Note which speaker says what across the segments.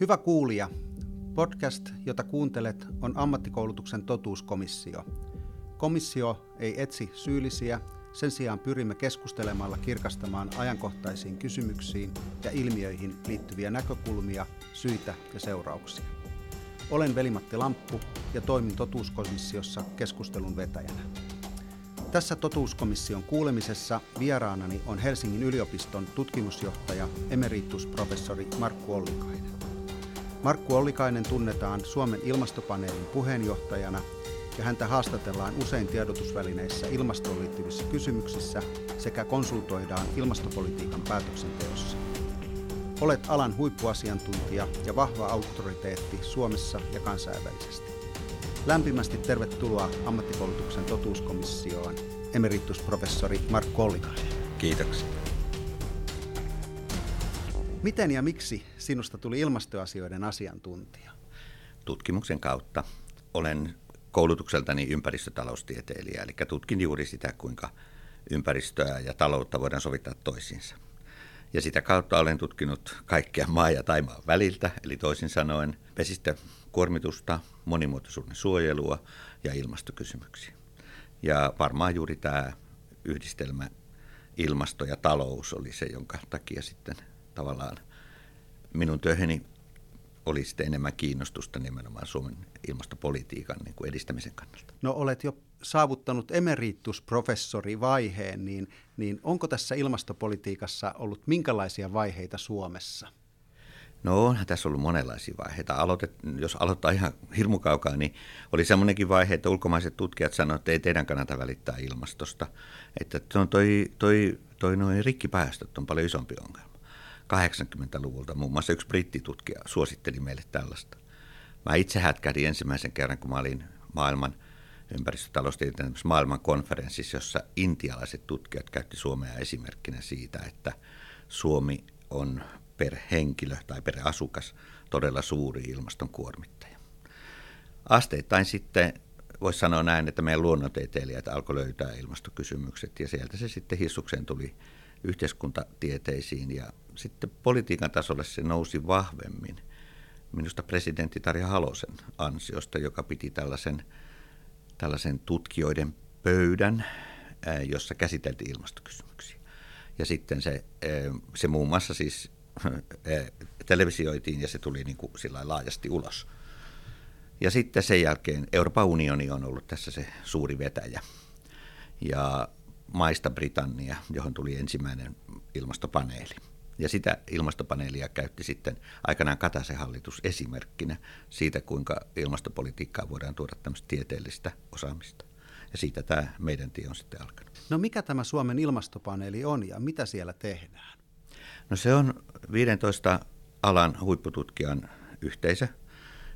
Speaker 1: Hyvä kuulija, podcast, jota kuuntelet, on ammattikoulutuksen totuuskomissio. Komissio ei etsi syyllisiä, sen sijaan pyrimme keskustelemalla kirkastamaan ajankohtaisiin kysymyksiin ja ilmiöihin liittyviä näkökulmia, syitä ja seurauksia. Olen Velimatti Lamppu ja toimin totuuskomissiossa keskustelun vetäjänä. Tässä totuuskomission kuulemisessa vieraanani on Helsingin yliopiston tutkimusjohtaja emeritusprofessori Markku Ollikainen. Markku Ollikainen tunnetaan Suomen ilmastopaneelin puheenjohtajana ja häntä haastatellaan usein tiedotusvälineissä ilmastoon liittyvissä kysymyksissä sekä konsultoidaan ilmastopolitiikan päätöksenteossa. Olet alan huippuasiantuntija ja vahva auktoriteetti Suomessa ja kansainvälisesti. Lämpimästi tervetuloa ammattikoulutuksen totuuskomissioon, emeritusprofessori Markku Ollikainen.
Speaker 2: Kiitoksia.
Speaker 1: Miten ja miksi sinusta tuli ilmastoasioiden asiantuntija?
Speaker 2: Tutkimuksen kautta. Olen koulutukseltani ympäristötaloustieteilijä, eli tutkin juuri sitä, kuinka ympäristöä ja taloutta voidaan sovittaa toisiinsa. Ja sitä kautta olen tutkinut kaikkea maa ja taimaan väliltä, eli toisin sanoen vesistökuormitusta, monimuotoisuuden suojelua ja ilmastokysymyksiä. Ja varmaan juuri tämä yhdistelmä ilmasto ja talous oli se, jonka takia sitten tavallaan minun työhöni oli sitten enemmän kiinnostusta nimenomaan Suomen ilmastopolitiikan niin kuin edistämisen kannalta.
Speaker 1: No olet jo saavuttanut emeritusprofessorivaiheen, niin, niin onko tässä ilmastopolitiikassa ollut minkälaisia vaiheita Suomessa?
Speaker 2: No onhan tässä ollut monenlaisia vaiheita. Aloitet, jos aloittaa ihan hirmukaukaa, niin oli semmoinenkin vaihe, että ulkomaiset tutkijat sanoivat, että ei teidän kannata välittää ilmastosta. Että on toi, toi, toi noin rikkipäästöt on paljon isompi ongelma. 80-luvulta muun muassa yksi brittitutkija suositteli meille tällaista. Mä itse hätkähdin ensimmäisen kerran, kun mä olin maailman ympäristötaloustieteen maailman konferenssissa, jossa intialaiset tutkijat käytti Suomea esimerkkinä siitä, että Suomi on per henkilö tai per asukas todella suuri ilmaston kuormittaja. Asteittain sitten voisi sanoa näin, että meidän luonnontieteilijät alkoi löytää ilmastokysymykset ja sieltä se sitten hissukseen tuli yhteiskuntatieteisiin ja sitten politiikan tasolle se nousi vahvemmin minusta presidentti Tarja Halosen ansiosta, joka piti tällaisen, tällaisen tutkijoiden pöydän, jossa käsiteltiin ilmastokysymyksiä. Ja sitten se, se muun muassa siis televisioitiin ja se tuli niin kuin sillä laajasti ulos. Ja sitten sen jälkeen Euroopan unioni on ollut tässä se suuri vetäjä. Ja maista Britannia, johon tuli ensimmäinen ilmastopaneeli. Ja sitä ilmastopaneelia käytti sitten aikanaan Kataisen hallitus esimerkkinä siitä, kuinka ilmastopolitiikkaa voidaan tuoda tämmöistä tieteellistä osaamista. Ja siitä tämä meidän tie on sitten alkanut.
Speaker 1: No mikä tämä Suomen ilmastopaneeli on ja mitä siellä tehdään?
Speaker 2: No se on 15 alan huippututkijan yhteisö,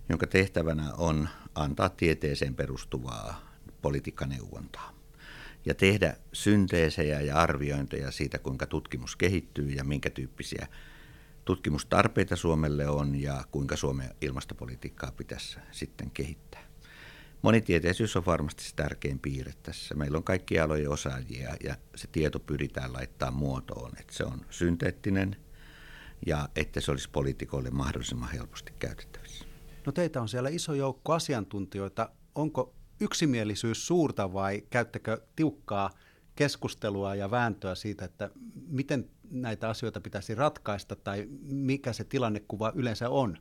Speaker 2: jonka tehtävänä on antaa tieteeseen perustuvaa politiikkaneuvontaa ja tehdä synteesejä ja arviointeja siitä, kuinka tutkimus kehittyy ja minkä tyyppisiä tutkimustarpeita Suomelle on ja kuinka Suomen ilmastopolitiikkaa pitäisi sitten kehittää. Monitieteisyys on varmasti se tärkein piirre tässä. Meillä on kaikki alojen osaajia ja se tieto pyritään laittaa muotoon, että se on synteettinen ja että se olisi poliitikoille mahdollisimman helposti käytettävissä.
Speaker 1: No teitä on siellä iso joukko asiantuntijoita. Onko yksimielisyys suurta vai käyttäkö tiukkaa keskustelua ja vääntöä siitä, että miten näitä asioita pitäisi ratkaista tai mikä se tilannekuva yleensä on?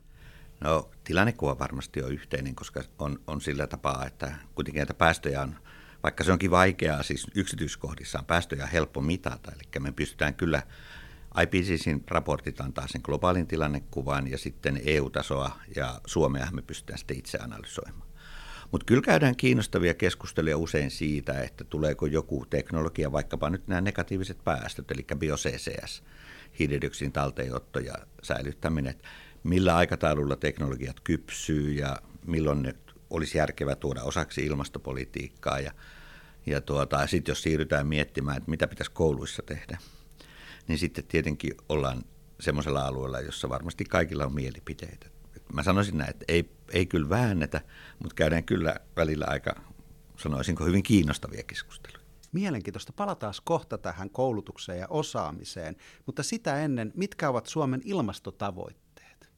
Speaker 2: No tilannekuva varmasti on yhteinen, koska on, on sillä tapaa, että kuitenkin näitä päästöjä on, vaikka se onkin vaikeaa, siis yksityiskohdissaan päästöjä helppo mitata, eli me pystytään kyllä IPCCin raportit antaa sen globaalin tilannekuvan ja sitten EU-tasoa ja Suomea me pystytään sitten itse analysoimaan. Mutta kyllä käydään kiinnostavia keskusteluja usein siitä, että tuleeko joku teknologia, vaikkapa nyt nämä negatiiviset päästöt, eli bio-CCS, hiilidioksidin talteenotto ja säilyttäminen, että millä aikataululla teknologiat kypsyy ja milloin ne olisi järkevää tuoda osaksi ilmastopolitiikkaa. Ja, ja tuota, sitten jos siirrytään miettimään, että mitä pitäisi kouluissa tehdä, niin sitten tietenkin ollaan semmoisella alueella, jossa varmasti kaikilla on mielipiteitä mä sanoisin näin, että ei, ei kyllä väännetä, mutta käydään kyllä välillä aika, sanoisinko, hyvin kiinnostavia keskusteluja.
Speaker 1: Mielenkiintoista. Palataan kohta tähän koulutukseen ja osaamiseen, mutta sitä ennen, mitkä ovat Suomen ilmastotavoitteet?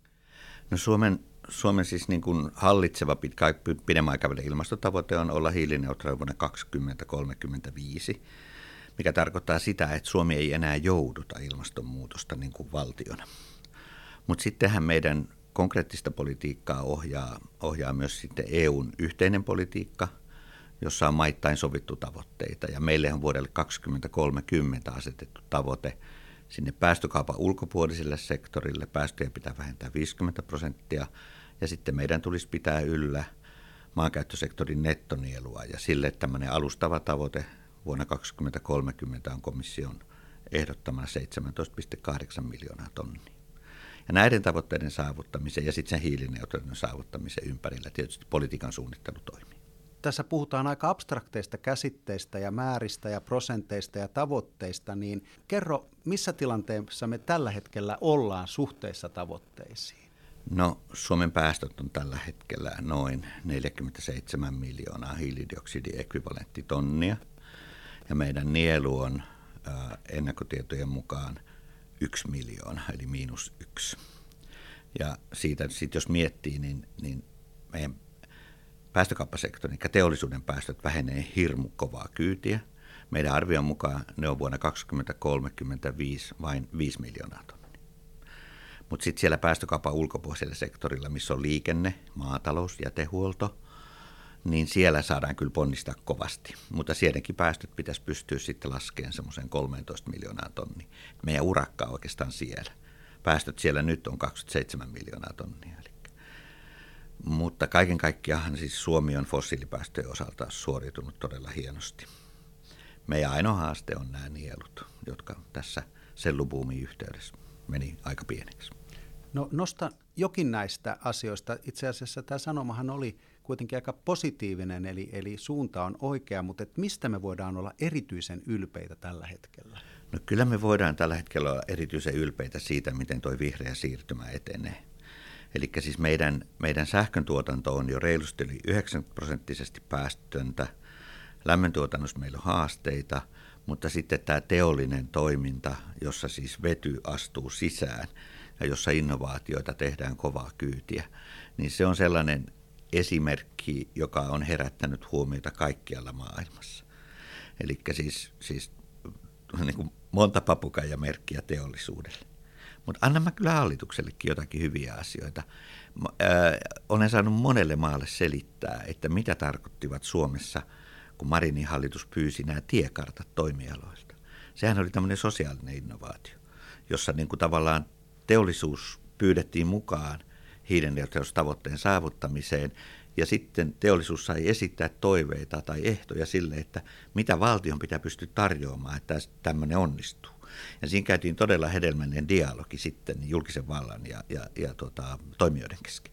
Speaker 2: No Suomen, Suomen siis niin kuin hallitseva pitkä, pidemmän aikavälin ilmastotavoite on olla hiilineutraali vuonna 2035, mikä tarkoittaa sitä, että Suomi ei enää jouduta ilmastonmuutosta niin kuin valtiona. Mutta sittenhän meidän konkreettista politiikkaa ohjaa, ohjaa myös sitten EUn yhteinen politiikka, jossa on maittain sovittu tavoitteita. Ja meille on vuodelle 2030 asetettu tavoite sinne päästökaupan ulkopuoliselle sektorille. Päästöjä pitää vähentää 50 prosenttia ja sitten meidän tulisi pitää yllä maankäyttösektorin nettonielua ja sille tämmöinen alustava tavoite vuonna 2030 on komission ehdottamana 17,8 miljoonaa tonnia. Ja näiden tavoitteiden saavuttamisen ja sitten sen hiilineutraalinen saavuttamisen ympärillä tietysti politiikan suunnittelu toimii.
Speaker 1: Tässä puhutaan aika abstrakteista käsitteistä ja määristä ja prosenteista ja tavoitteista, niin kerro, missä tilanteessa me tällä hetkellä ollaan suhteessa tavoitteisiin?
Speaker 2: No Suomen päästöt on tällä hetkellä noin 47 miljoonaa hiilidioksidiekvivalenttitonnia ja meidän nielu on ennakkotietojen mukaan – yksi miljoona, eli miinus yksi. Ja siitä sitten jos miettii, niin, niin meidän päästökauppasektorin, eli teollisuuden päästöt vähenee hirmu kovaa kyytiä. Meidän arvion mukaan ne on vuonna 2035 vain 5 miljoonaa tonnia. Mutta sitten siellä päästökaupan ulkopuolisella sektorilla, missä on liikenne, maatalous, jätehuolto, niin siellä saadaan kyllä ponnistaa kovasti. Mutta sielläkin päästöt pitäisi pystyä sitten laskemaan semmoisen 13 miljoonaa tonnia. Meidän urakka on oikeastaan siellä. Päästöt siellä nyt on 27 miljoonaa tonnia. Eli. Mutta kaiken kaikkiaan siis Suomi on fossiilipäästöjen osalta suoriutunut todella hienosti. Meidän ainoa haaste on nämä nielut, jotka tässä sellubuumin yhteydessä meni aika pieneksi.
Speaker 1: No nosta jokin näistä asioista. Itse asiassa tämä sanomahan oli kuitenkin aika positiivinen, eli, eli suunta on oikea, mutta et mistä me voidaan olla erityisen ylpeitä tällä hetkellä?
Speaker 2: No kyllä me voidaan tällä hetkellä olla erityisen ylpeitä siitä, miten tuo vihreä siirtymä etenee. Eli siis meidän, meidän sähkön tuotanto on jo reilusti yli 90 prosenttisesti päästöntä. Lämmöntuotannossa meillä on haasteita, mutta sitten tämä teollinen toiminta, jossa siis vety astuu sisään ja jossa innovaatioita tehdään kovaa kyytiä, niin se on sellainen esimerkki, joka on herättänyt huomiota kaikkialla maailmassa. Eli siis, siis niin kuin monta papukaijamerkkiä teollisuudelle. Mutta annan mä kyllä hallituksellekin jotakin hyviä asioita. Mä, ää, olen saanut monelle maalle selittää, että mitä tarkoittivat Suomessa, kun Marinin hallitus pyysi nämä tiekartat toimialoilta. Sehän oli tämmöinen sosiaalinen innovaatio, jossa niin kuin tavallaan teollisuus pyydettiin mukaan – hiilineutraalisuustavoitteen saavuttamiseen. Ja sitten teollisuus sai esittää toiveita tai ehtoja sille, että mitä valtion pitää pystyä tarjoamaan, että tämmöinen onnistuu. Ja siinä käytiin todella hedelmällinen dialogi sitten julkisen vallan ja, ja, ja tota, toimijoiden kesken.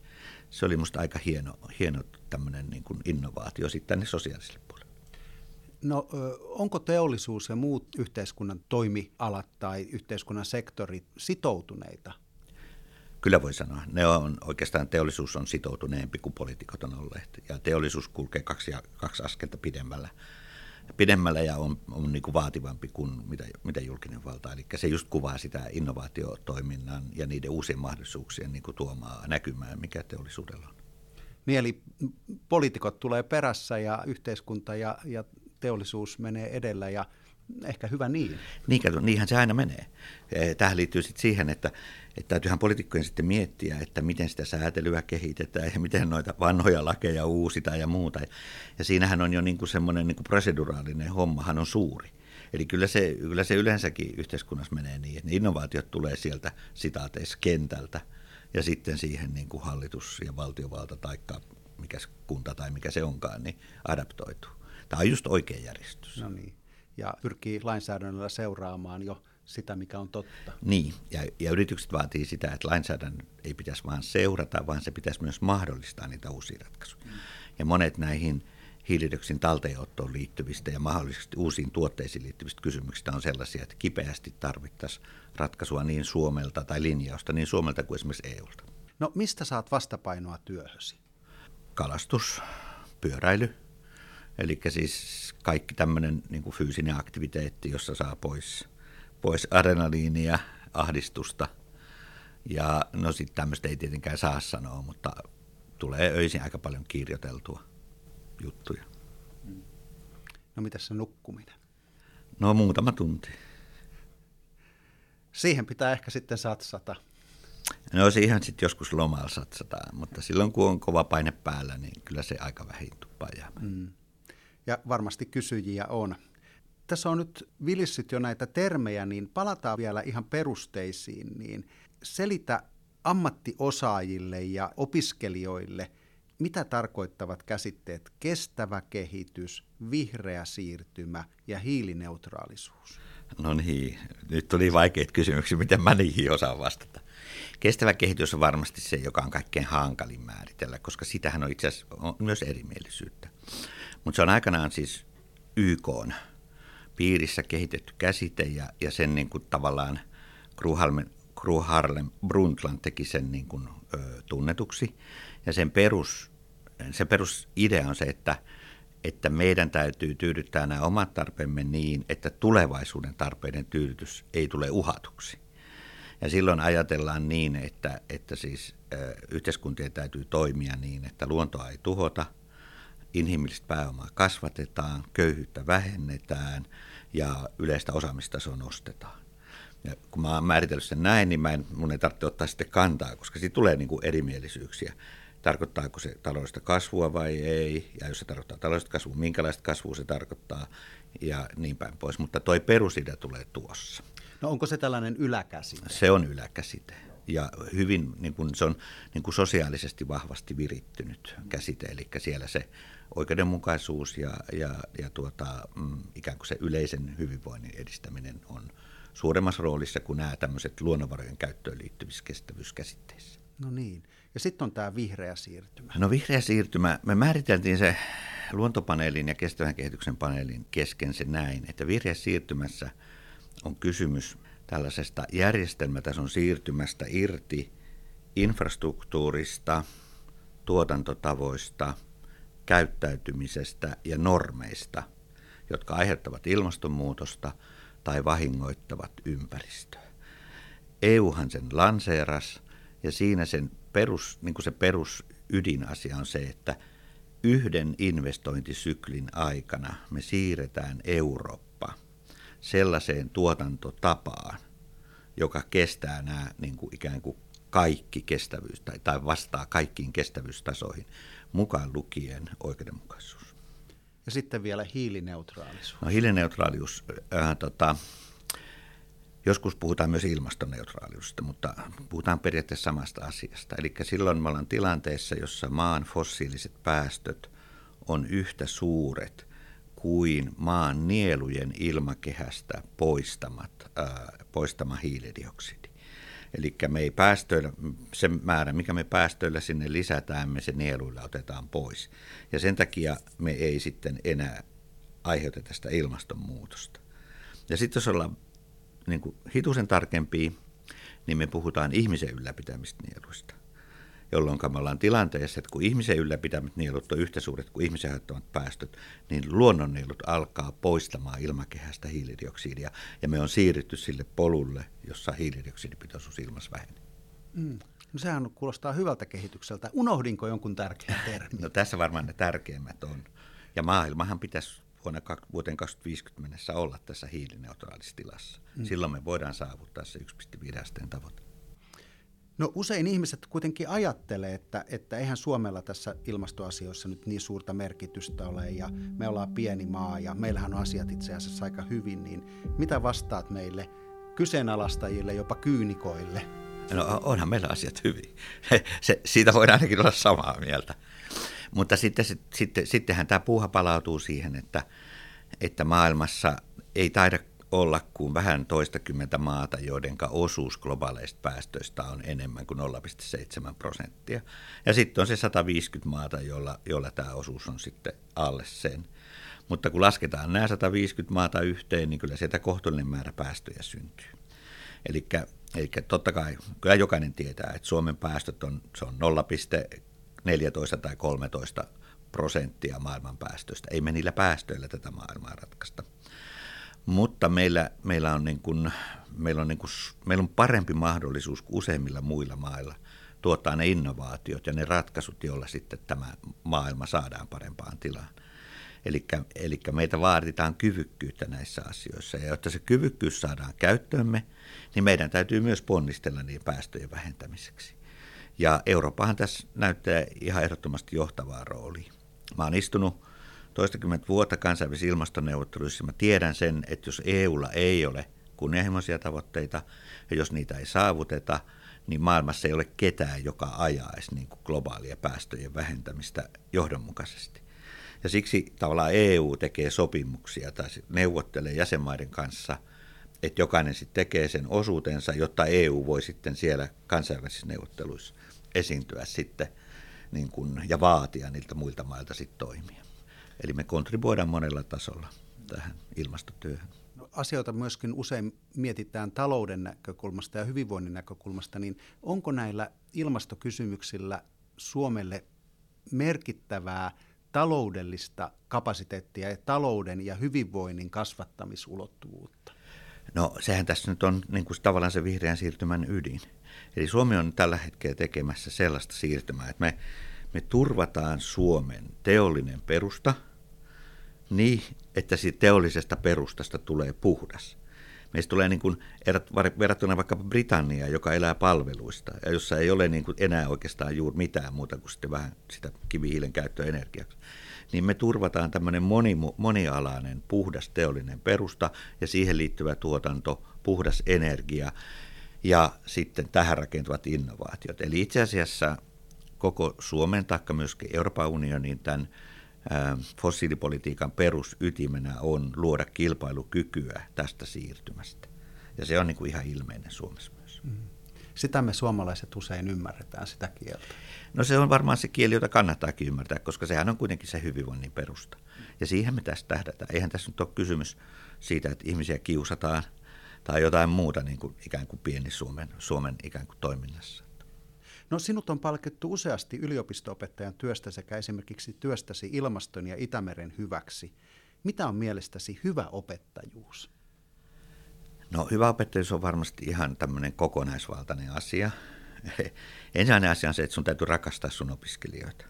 Speaker 2: Se oli minusta aika hieno, hieno tämmöinen niin kuin innovaatio sitten tänne sosiaaliselle puolelle.
Speaker 1: No onko teollisuus ja muut yhteiskunnan toimialat tai yhteiskunnan sektorit sitoutuneita
Speaker 2: Kyllä voi sanoa. Ne on, oikeastaan teollisuus on sitoutuneempi kuin poliitikot on olleet. Ja teollisuus kulkee kaksi, kaksi askelta pidemmällä, pidemmällä ja on, on niin kuin vaativampi kuin mitä, mitä julkinen valta. Eli se just kuvaa sitä innovaatiotoiminnan ja niiden uusien mahdollisuuksien niin kuin tuomaa näkymää, mikä teollisuudella on.
Speaker 1: Niin eli poliitikot tulee perässä ja yhteiskunta ja, ja teollisuus menee edellä ja ehkä hyvä niin.
Speaker 2: Niin, niinhän se aina menee. Tähän liittyy sitten siihen, että, että täytyyhän poliitikkojen sitten miettiä, että miten sitä säätelyä kehitetään ja miten noita vanhoja lakeja uusitaan ja muuta. Ja siinähän on jo niin kuin semmoinen niin kuin proseduraalinen hommahan on suuri. Eli kyllä se, kyllä se yleensäkin yhteiskunnassa menee niin, että ne innovaatiot tulee sieltä sitaateissa kentältä ja sitten siihen niin kuin hallitus ja valtiovalta tai mikä kunta tai mikä se onkaan, niin adaptoituu. Tämä on just oikea järjestys.
Speaker 1: No niin ja pyrkii lainsäädännöllä seuraamaan jo sitä, mikä on totta.
Speaker 2: Niin, ja, ja yritykset vaatii sitä, että lainsäädännön ei pitäisi vain seurata, vaan se pitäisi myös mahdollistaa niitä uusia ratkaisuja. Mm. Ja monet näihin hiilidioksidin talteenottoon liittyvistä ja mahdollisesti uusiin tuotteisiin liittyvistä kysymyksistä on sellaisia, että kipeästi tarvittaisiin ratkaisua niin Suomelta tai linjausta niin Suomelta kuin esimerkiksi EUlta.
Speaker 1: No mistä saat vastapainoa työhösi?
Speaker 2: Kalastus, pyöräily, Eli siis kaikki tämmöinen niin kuin fyysinen aktiviteetti, jossa saa pois, pois adrenaliinia, ahdistusta Ja no sitten tämmöistä ei tietenkään saa sanoa, mutta tulee öisin aika paljon kirjoiteltua juttuja.
Speaker 1: No mitä se nukkuminen?
Speaker 2: No muutama tunti.
Speaker 1: Siihen pitää ehkä sitten satsata.
Speaker 2: No siihen sitten joskus lomalla satsataan, mutta silloin kun on kova paine päällä, niin kyllä se aika vähin tuppaa jäämään. Mm.
Speaker 1: Ja varmasti kysyjiä on. Tässä on nyt vilissyt jo näitä termejä, niin palataan vielä ihan perusteisiin. Niin selitä ammattiosaajille ja opiskelijoille, mitä tarkoittavat käsitteet kestävä kehitys, vihreä siirtymä ja hiilineutraalisuus?
Speaker 2: No niin, nyt tuli vaikeita kysymyksiä, miten mä niihin osaan vastata. Kestävä kehitys on varmasti se, joka on kaikkein hankalin määritellä, koska sitähän on itse asiassa on myös erimielisyyttä. Mutta se on aikanaan siis YK piirissä kehitetty käsite ja, ja sen niin kuin tavallaan Gru Harlem Brundtland teki sen niin kuin, ö, tunnetuksi. Ja sen perus, se perusidea on se, että, että meidän täytyy tyydyttää nämä omat tarpeemme niin, että tulevaisuuden tarpeiden tyydytys ei tule uhatuksi. Ja silloin ajatellaan niin, että, että siis ö, yhteiskuntien täytyy toimia niin, että luontoa ei tuhota, inhimillistä pääomaa kasvatetaan, köyhyyttä vähennetään ja yleistä osaamistasoa nostetaan. Ja kun mä oon määritellyt sen näin, niin mä en, mun ei tarvitse ottaa sitten kantaa, koska siitä tulee niin kuin erimielisyyksiä. Tarkoittaako se taloudellista kasvua vai ei, ja jos se tarkoittaa taloudellista kasvua, minkälaista kasvua se tarkoittaa, ja niin päin pois. Mutta toi perusidea tulee tuossa.
Speaker 1: No onko se tällainen yläkäsite?
Speaker 2: Se on yläkäsite. Ja hyvin, niin kuin, se on niin kuin sosiaalisesti vahvasti virittynyt käsite, eli siellä se oikeudenmukaisuus ja, ja, ja tuota, mm, ikään kuin se yleisen hyvinvoinnin edistäminen on suuremmassa roolissa kuin nämä tämmöiset luonnonvarojen käyttöön liittyvissä kestävyyskäsitteissä.
Speaker 1: No niin. Ja sitten on tämä vihreä siirtymä.
Speaker 2: No vihreä siirtymä, me määriteltiin se luontopaneelin ja kestävän kehityksen paneelin kesken se näin, että vihreä siirtymässä on kysymys tällaisesta järjestelmätason siirtymästä irti infrastruktuurista, tuotantotavoista, käyttäytymisestä ja normeista, jotka aiheuttavat ilmastonmuutosta – tai vahingoittavat ympäristöä. EUhan sen lanseeras ja siinä sen perus, niin kuin se perus ydinasia on se, että yhden investointisyklin aikana me siirretään Eurooppa sellaiseen tuotantotapaan, joka kestää nämä niin kuin ikään kuin kaikki kestävyys tai, tai vastaa kaikkiin kestävyystasoihin, mukaan lukien oikeudenmukaisuus.
Speaker 1: Ja sitten vielä hiilineutraalisuus.
Speaker 2: No hiilineutraalius, äh, tota, joskus puhutaan myös ilmastoneutraaliudesta, mutta puhutaan periaatteessa samasta asiasta. Eli silloin me ollaan tilanteessa, jossa maan fossiiliset päästöt on yhtä suuret kuin maan nielujen ilmakehästä poistamat, äh, poistama hiilidioksidi. Eli me ei päästöillä, se määrä, mikä me päästöillä sinne lisätään, me se nieluilla otetaan pois. Ja sen takia me ei sitten enää aiheuteta sitä ilmastonmuutosta. Ja sitten jos ollaan niin hitusen tarkempia, niin me puhutaan ihmisen ylläpitämistä nieluista jolloin me ollaan tilanteessa, että kun ihmisen ylläpitämät nielut on yhtä suuret kuin ihmisen aiheuttamat päästöt, niin luonnonnielut alkaa poistamaan ilmakehästä hiilidioksidia, ja me on siirrytty sille polulle, jossa hiilidioksidipitoisuus ilmassa vähenee.
Speaker 1: Mm. No sehän kuulostaa hyvältä kehitykseltä. Unohdinko jonkun tärkeän termin?
Speaker 2: No tässä varmaan ne tärkeimmät on. Ja maailmahan pitäisi vuonna, vuoteen 2050 mennessä olla tässä hiilineutraalissa tilassa. Mm. Silloin me voidaan saavuttaa se 1,5 asteen tavoite.
Speaker 1: No usein ihmiset kuitenkin ajattelee, että, että eihän Suomella tässä ilmastoasioissa nyt niin suurta merkitystä ole ja me ollaan pieni maa ja meillähän on asiat itse asiassa aika hyvin, niin mitä vastaat meille kyseenalaistajille, jopa kyynikoille?
Speaker 2: No onhan meillä asiat hyvin. Se, siitä voidaan ainakin olla samaa mieltä. Mutta sitten, sitten, sittenhän tämä puuha palautuu siihen, että, että maailmassa ei taida olla kuin vähän toistakymmentä maata, joiden osuus globaaleista päästöistä on enemmän kuin 0,7 prosenttia. Ja sitten on se 150 maata, joilla, joilla tämä osuus on sitten alle sen. Mutta kun lasketaan nämä 150 maata yhteen, niin kyllä sieltä kohtuullinen määrä päästöjä syntyy. Eli Eli totta kai, kyllä jokainen tietää, että Suomen päästöt on, se on 0,14 tai 13 prosenttia maailman päästöistä. Ei me niillä päästöillä tätä maailmaa ratkaista. Mutta meillä, meillä on niin kuin meillä on, niin kuin, meillä on parempi mahdollisuus kuin useimmilla muilla mailla tuottaa ne innovaatiot ja ne ratkaisut, joilla sitten tämä maailma saadaan parempaan tilaan. Eli meitä vaaditaan kyvykkyyttä näissä asioissa. Ja jotta se kyvykkyys saadaan käyttöömme, niin meidän täytyy myös ponnistella niin päästöjen vähentämiseksi. Ja Eurooppahan tässä näyttää ihan ehdottomasti johtavaa roolia. Mä oon istunut toistakymmentä vuotta kansainvälisissä ilmastoneuvotteluissa. Mä tiedän sen, että jos EUlla ei ole kunnianhimoisia tavoitteita ja jos niitä ei saavuteta, niin maailmassa ei ole ketään, joka ajaisi niin kuin globaalia päästöjen vähentämistä johdonmukaisesti. Ja siksi tavallaan EU tekee sopimuksia tai neuvottelee jäsenmaiden kanssa, että jokainen sitten tekee sen osuutensa, jotta EU voi sitten siellä kansainvälisissä neuvotteluissa esiintyä sitten niin kuin, ja vaatia niiltä muilta mailta sitten toimia. Eli me kontribuoidaan monella tasolla tähän ilmastotyöhön.
Speaker 1: No, asioita myöskin usein mietitään talouden näkökulmasta ja hyvinvoinnin näkökulmasta, niin onko näillä ilmastokysymyksillä Suomelle merkittävää taloudellista kapasiteettia ja talouden ja hyvinvoinnin kasvattamisulottavuutta?
Speaker 2: No sehän tässä nyt on niin kuin tavallaan se vihreän siirtymän ydin. Eli Suomi on tällä hetkellä tekemässä sellaista siirtymää, että me, me turvataan Suomen teollinen perusta niin, että siitä teollisesta perustasta tulee puhdas. Meistä tulee niin kuin, verrattuna vaikka Britanniaan, joka elää palveluista ja jossa ei ole niin kuin enää oikeastaan juuri mitään muuta kuin sitten vähän sitä kivihiilen käyttöä energiaksi, niin me turvataan tämmöinen moni, monialainen puhdas teollinen perusta ja siihen liittyvä tuotanto, puhdas energia ja sitten tähän rakentuvat innovaatiot. Eli itse asiassa koko Suomen taikka myöskin Euroopan unionin tämän fossiilipolitiikan perusytimenä on luoda kilpailukykyä tästä siirtymästä. Ja se on niin kuin ihan ilmeinen Suomessa myös. Mm.
Speaker 1: Sitä me suomalaiset usein ymmärretään, sitä kieltä.
Speaker 2: No se on varmaan se kieli, jota kannattaakin ymmärtää, koska sehän on kuitenkin se hyvinvoinnin perusta. Ja siihen me tässä tähdätään. Eihän tässä nyt ole kysymys siitä, että ihmisiä kiusataan tai jotain muuta niin kuin ikään kuin pieni Suomen, Suomen ikään kuin toiminnassa.
Speaker 1: No sinut on palkittu useasti yliopisto-opettajan työstä sekä esimerkiksi työstäsi ilmaston ja Itämeren hyväksi. Mitä on mielestäsi hyvä opettajuus?
Speaker 2: No hyvä opettajuus on varmasti ihan tämmöinen kokonaisvaltainen asia. Ensimmäinen asia on se, että sun täytyy rakastaa sun opiskelijoita.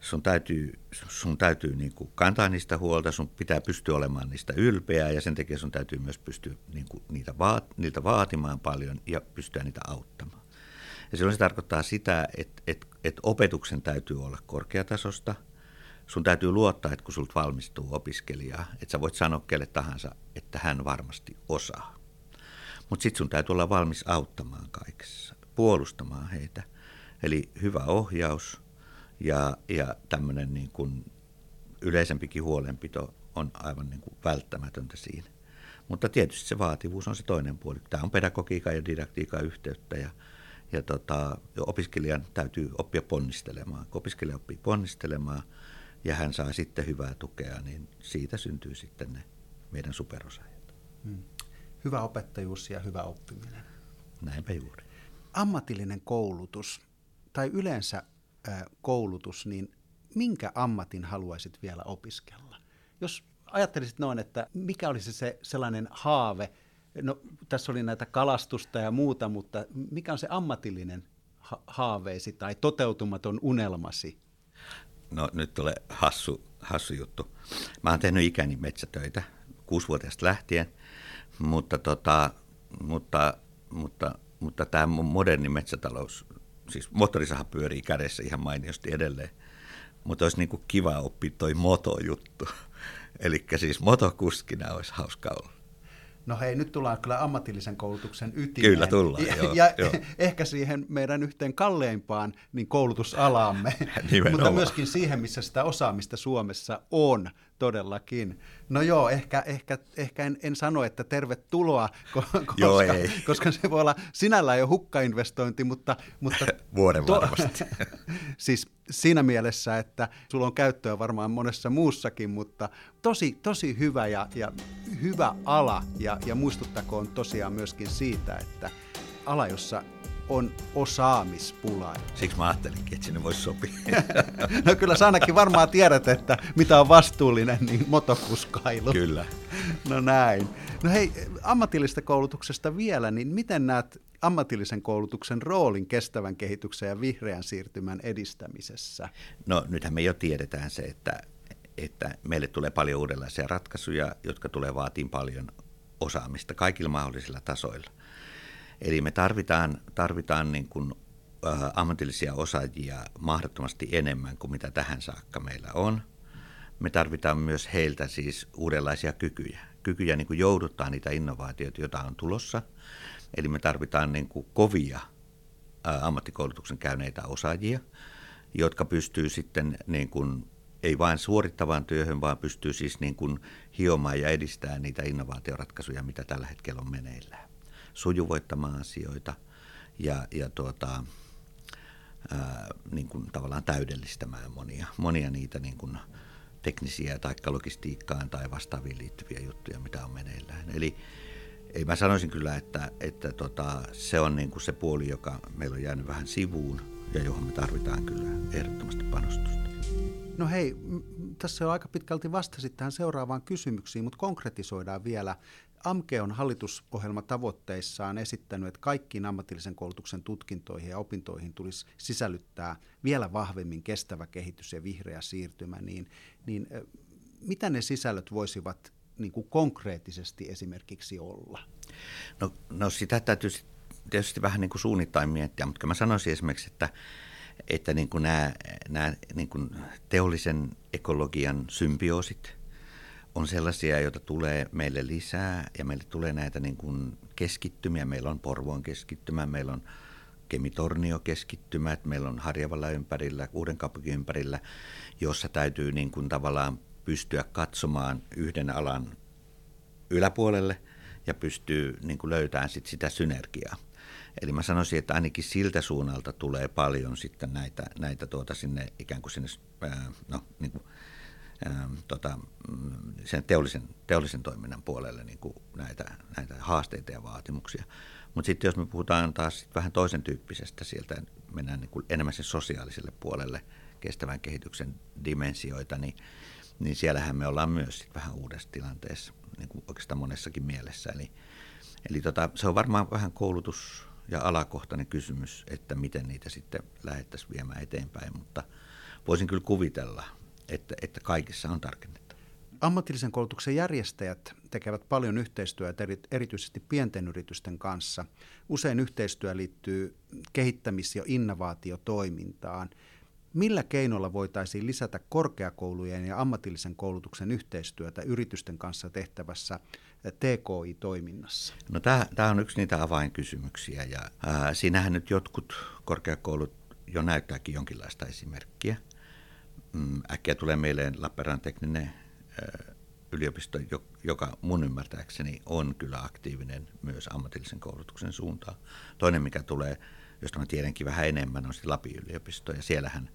Speaker 2: Sun täytyy, sun täytyy niin kuin kantaa niistä huolta, sun pitää pystyä olemaan niistä ylpeä ja sen takia sun täytyy myös pystyä niin kuin niitä vaat, niiltä vaatimaan paljon ja pystyä niitä auttamaan. Ja silloin se tarkoittaa sitä, että, että, että opetuksen täytyy olla korkeatasosta. Sun täytyy luottaa, että kun sulta valmistuu opiskelija, että sä voit sanoa kelle tahansa, että hän varmasti osaa. Mutta sitten sun täytyy olla valmis auttamaan kaikessa, puolustamaan heitä. Eli hyvä ohjaus ja, ja tämmöinen niin kuin yleisempikin huolenpito on aivan niin kuin välttämätöntä siinä. Mutta tietysti se vaativuus on se toinen puoli. Tämä on pedagogiikan ja didaktiikan yhteyttä ja, ja tota, opiskelijan täytyy oppia ponnistelemaan. Kun opiskelija oppii ponnistelemaan ja hän saa sitten hyvää tukea, niin siitä syntyy sitten ne meidän superosaajat. Hmm.
Speaker 1: Hyvä opettajuus ja hyvä oppiminen.
Speaker 2: Näinpä juuri.
Speaker 1: Ammatillinen koulutus tai yleensä koulutus, niin minkä ammatin haluaisit vielä opiskella? Jos ajattelisit noin, että mikä olisi se sellainen haave, No, tässä oli näitä kalastusta ja muuta, mutta mikä on se ammatillinen ha- haaveesi tai toteutumaton unelmasi?
Speaker 2: No nyt tulee hassu, hassu juttu. Mä oon tehnyt ikäni metsätöitä kuusivuotiaasta lähtien, mutta, tota, mutta, mutta, mutta tämä moderni metsätalous, siis moottorisaha pyörii kädessä ihan mainiosti edelleen, mutta olisi niinku kiva oppia toi motojuttu. Eli siis motokuskina olisi hauska olla.
Speaker 1: No hei, nyt tullaan kyllä ammatillisen koulutuksen ytimeen.
Speaker 2: Kyllä tullaan,
Speaker 1: ja,
Speaker 2: joo,
Speaker 1: ja
Speaker 2: joo.
Speaker 1: ehkä siihen meidän yhteen kalleimpaan niin koulutusalaamme, mutta myöskin siihen, missä sitä osaamista Suomessa on todellakin. No joo, ehkä, ehkä, ehkä en, en sano, että tervetuloa, koska,
Speaker 2: joo, ei.
Speaker 1: koska se voi olla sinällään jo hukkainvestointi, mutta... mutta
Speaker 2: Vuoden to, varmasti.
Speaker 1: siis siinä mielessä, että sulla on käyttöä varmaan monessa muussakin, mutta tosi, tosi hyvä ja, ja hyvä ala ja, ja muistuttakoon tosiaan myöskin siitä, että ala, jossa on osaamispula.
Speaker 2: Siksi mä ajattelinkin, että sinne voisi sopia.
Speaker 1: no kyllä sä ainakin varmaan tiedät, että mitä on vastuullinen niin motokuskailu.
Speaker 2: Kyllä.
Speaker 1: No näin. No hei, ammatillista koulutuksesta vielä, niin miten näet ammatillisen koulutuksen roolin kestävän kehityksen ja vihreän siirtymän edistämisessä?
Speaker 2: No nythän me jo tiedetään se, että, että meille tulee paljon uudenlaisia ratkaisuja, jotka tulee vaatiin paljon osaamista kaikilla mahdollisilla tasoilla. Eli me tarvitaan, tarvitaan niin kuin, äh, ammatillisia osaajia mahdottomasti enemmän kuin mitä tähän saakka meillä on. Me tarvitaan myös heiltä siis uudenlaisia kykyjä. Kykyjä niin kuin jouduttaa niitä innovaatioita, joita on tulossa. Eli me tarvitaan niin kuin kovia äh, ammattikoulutuksen käyneitä osaajia, jotka pystyy sitten niin kuin ei vain suorittavaan työhön, vaan pystyy siis niin kuin hiomaan ja edistämään niitä innovaatioratkaisuja, mitä tällä hetkellä on meneillään. Sujuvoittamaan asioita ja, ja tuota, ää, niin kuin tavallaan täydellistämään monia, monia niitä niin kuin teknisiä tai logistiikkaan tai vastaaviin liittyviä juttuja, mitä on meneillään. Eli ei mä sanoisin kyllä, että, että tota, se on niin kuin se puoli, joka meillä on jäänyt vähän sivuun ja johon me tarvitaan kyllä ehdottomasti panostusta.
Speaker 1: No hei, tässä jo aika pitkälti vastasit tähän seuraavaan kysymyksiin, mutta konkretisoidaan vielä. AMKE on hallitusohjelmatavoitteissaan esittänyt, että kaikkiin ammatillisen koulutuksen tutkintoihin ja opintoihin tulisi sisällyttää vielä vahvemmin kestävä kehitys ja vihreä siirtymä, niin, niin mitä ne sisällöt voisivat niin kuin konkreettisesti esimerkiksi olla?
Speaker 2: No, no sitä täytyy tietysti vähän niin kuin suunnittain miettiä, mutta mä sanoisin esimerkiksi, että että niin kuin nämä, nämä niin kuin teollisen ekologian symbioosit on sellaisia, joita tulee meille lisää ja meille tulee näitä niin kuin keskittymiä. Meillä on Porvoon keskittymä, meillä on Kemitornio keskittymät, meillä on Harjavalla ympärillä, Uudenkaupunkin ympärillä, jossa täytyy niin kuin tavallaan pystyä katsomaan yhden alan yläpuolelle ja pystyy niin kuin löytämään sit sitä synergiaa. Eli mä sanoisin, että ainakin siltä suunnalta tulee paljon sitten näitä, näitä tuota sinne ikään kuin sinne, no niin kuin, tota, mm, sen teollisen, teollisen toiminnan puolelle niin kuin näitä, näitä haasteita ja vaatimuksia. Mutta sitten jos me puhutaan taas vähän toisen tyyppisestä sieltä, mennään niin kuin enemmän sen sosiaaliselle puolelle kestävän kehityksen dimensioita, niin, niin siellähän me ollaan myös sit vähän uudessa tilanteessa, niin kuin oikeastaan monessakin mielessä. Eli, eli tota, se on varmaan vähän koulutus, ja alakohtainen kysymys, että miten niitä sitten lähdettäisiin viemään eteenpäin, mutta voisin kyllä kuvitella, että, että kaikissa on tarkennettu.
Speaker 1: Ammatillisen koulutuksen järjestäjät tekevät paljon yhteistyötä erityisesti pienten yritysten kanssa. Usein yhteistyö liittyy kehittämis- ja innovaatiotoimintaan. Millä keinoilla voitaisiin lisätä korkeakoulujen ja ammatillisen koulutuksen yhteistyötä yritysten kanssa tehtävässä TKI-toiminnassa?
Speaker 2: No tämä on yksi niitä avainkysymyksiä ja ää, siinähän nyt jotkut korkeakoulut jo näyttääkin jonkinlaista esimerkkiä. Mm, äkkiä tulee mieleen Lappeenrannan tekninen yliopisto, joka mun ymmärtääkseni on kyllä aktiivinen myös ammatillisen koulutuksen suuntaan. Toinen, mikä tulee, josta mä tiedänkin vähän enemmän, on sitten Lapin yliopisto ja siellähän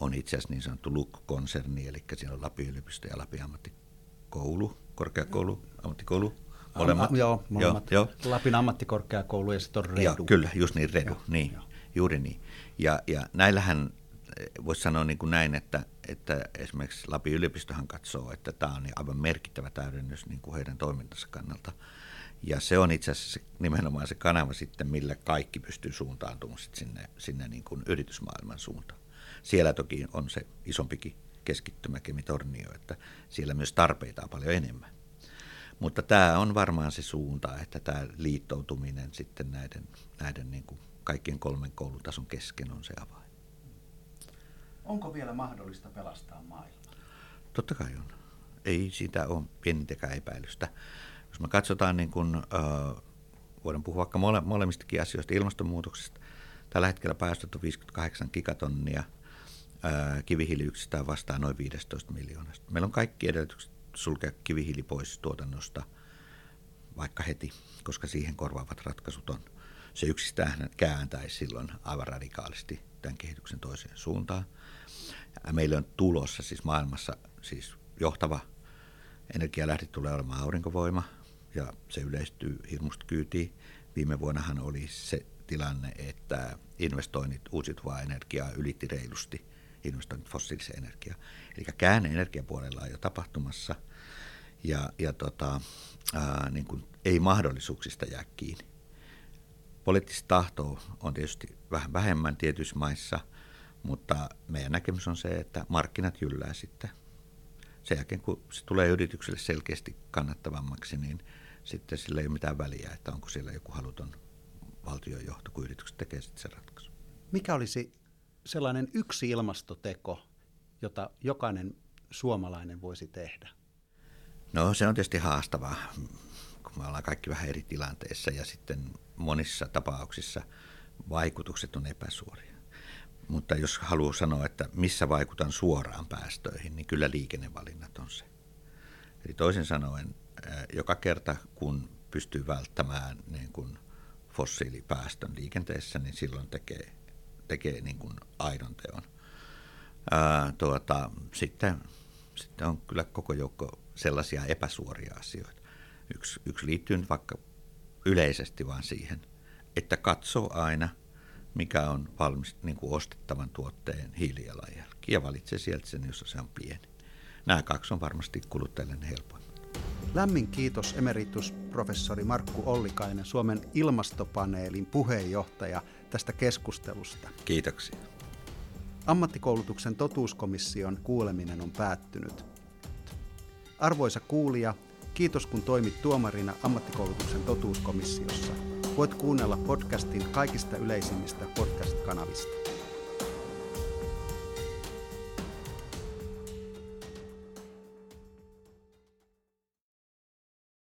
Speaker 2: on itse asiassa niin sanottu LUK-konserni, eli siellä on Lapin yliopisto ja Lapin ammattikoulu, korkeakoulu ammattikoulu?
Speaker 1: Molemmat? Am, joo, molemmat. Joo, joo. Lapin ammattikorkeakoulu ja sitten on Redu.
Speaker 2: Joo, kyllä, just niin, Redu. Joo, niin, joo. juuri niin. Ja, ja näillähän voisi sanoa niin kuin näin, että, että esimerkiksi Lapin yliopistohan katsoo, että tämä on aivan merkittävä täydennys niin kuin heidän toimintansa kannalta. Ja se on itse asiassa nimenomaan se kanava sitten, millä kaikki pystyy suuntaantumaan sinne, sinne niin kuin yritysmaailman suuntaan. Siellä toki on se isompikin keskittymä Kemitornio, että siellä myös tarpeita on paljon enemmän. Mutta tämä on varmaan se suunta, että tämä liittoutuminen sitten näiden, näiden niin kuin kaikkien kolmen koulutason kesken on se avain.
Speaker 1: Onko vielä mahdollista pelastaa maailma?
Speaker 2: Totta kai on. Ei siitä ole pienintäkään epäilystä. Jos me katsotaan, niin kuin, äh, voidaan puhua vaikka mole, molemmistakin asioista, ilmastonmuutoksesta. Tällä hetkellä päästöt on 58 gigatonnia, äh, kivihiiliyksistä vastaa noin 15 miljoonasta. Meillä on kaikki edellytykset sulkea kivihiili pois tuotannosta vaikka heti, koska siihen korvaavat ratkaisut on. Se yksistään kääntäisi silloin aivan radikaalisti tämän kehityksen toiseen suuntaan. Meillä on tulossa siis maailmassa siis johtava energialähde tulee olemaan aurinkovoima ja se yleistyy hirmusta kyytiin. Viime vuonnahan oli se tilanne, että investoinnit uusiutuvaa energiaa ylitti reilusti investoinnit fossiiliseen energiaan. Eli käänne energiapuolella on jo tapahtumassa ja, ja tota, ää, niin kuin ei mahdollisuuksista jää kiinni. Poliittista tahtoa on tietysti vähän vähemmän tietyissä maissa, mutta meidän näkemys on se, että markkinat jyllää sitten. Sen jälkeen, kun se tulee yritykselle selkeästi kannattavammaksi, niin sitten sillä ei ole mitään väliä, että onko siellä joku haluton valtiojohto, kun yritykset tekee sitten se ratkaisu.
Speaker 1: Mikä olisi sellainen yksi ilmastoteko, jota jokainen suomalainen voisi tehdä?
Speaker 2: No se on tietysti haastavaa, kun me ollaan kaikki vähän eri tilanteissa ja sitten monissa tapauksissa vaikutukset on epäsuoria. Mutta jos haluaa sanoa, että missä vaikutan suoraan päästöihin, niin kyllä liikennevalinnat on se. Eli toisin sanoen, joka kerta kun pystyy välttämään niin kuin fossiilipäästön liikenteessä, niin silloin tekee, tekee niin kuin aidon teon. Ää, tuota, sitten, sitten on kyllä koko joukko sellaisia epäsuoria asioita. Yksi, yksi liittyy vaikka yleisesti vaan siihen, että katsoo aina, mikä on valmis niin kuin ostettavan tuotteen hiilijalanjälki ja valitsee sieltä sen, jos se on pieni. Nämä kaksi on varmasti kuluttajille helpoin.
Speaker 1: Lämmin kiitos emeritusprofessori Markku Ollikainen, Suomen ilmastopaneelin puheenjohtaja, tästä keskustelusta.
Speaker 2: Kiitoksia.
Speaker 1: Ammattikoulutuksen totuuskomission kuuleminen on päättynyt. Arvoisa kuulija, kiitos kun toimit tuomarina ammattikoulutuksen totuuskomissiossa. Voit kuunnella podcastin kaikista yleisimmistä podcast-kanavista.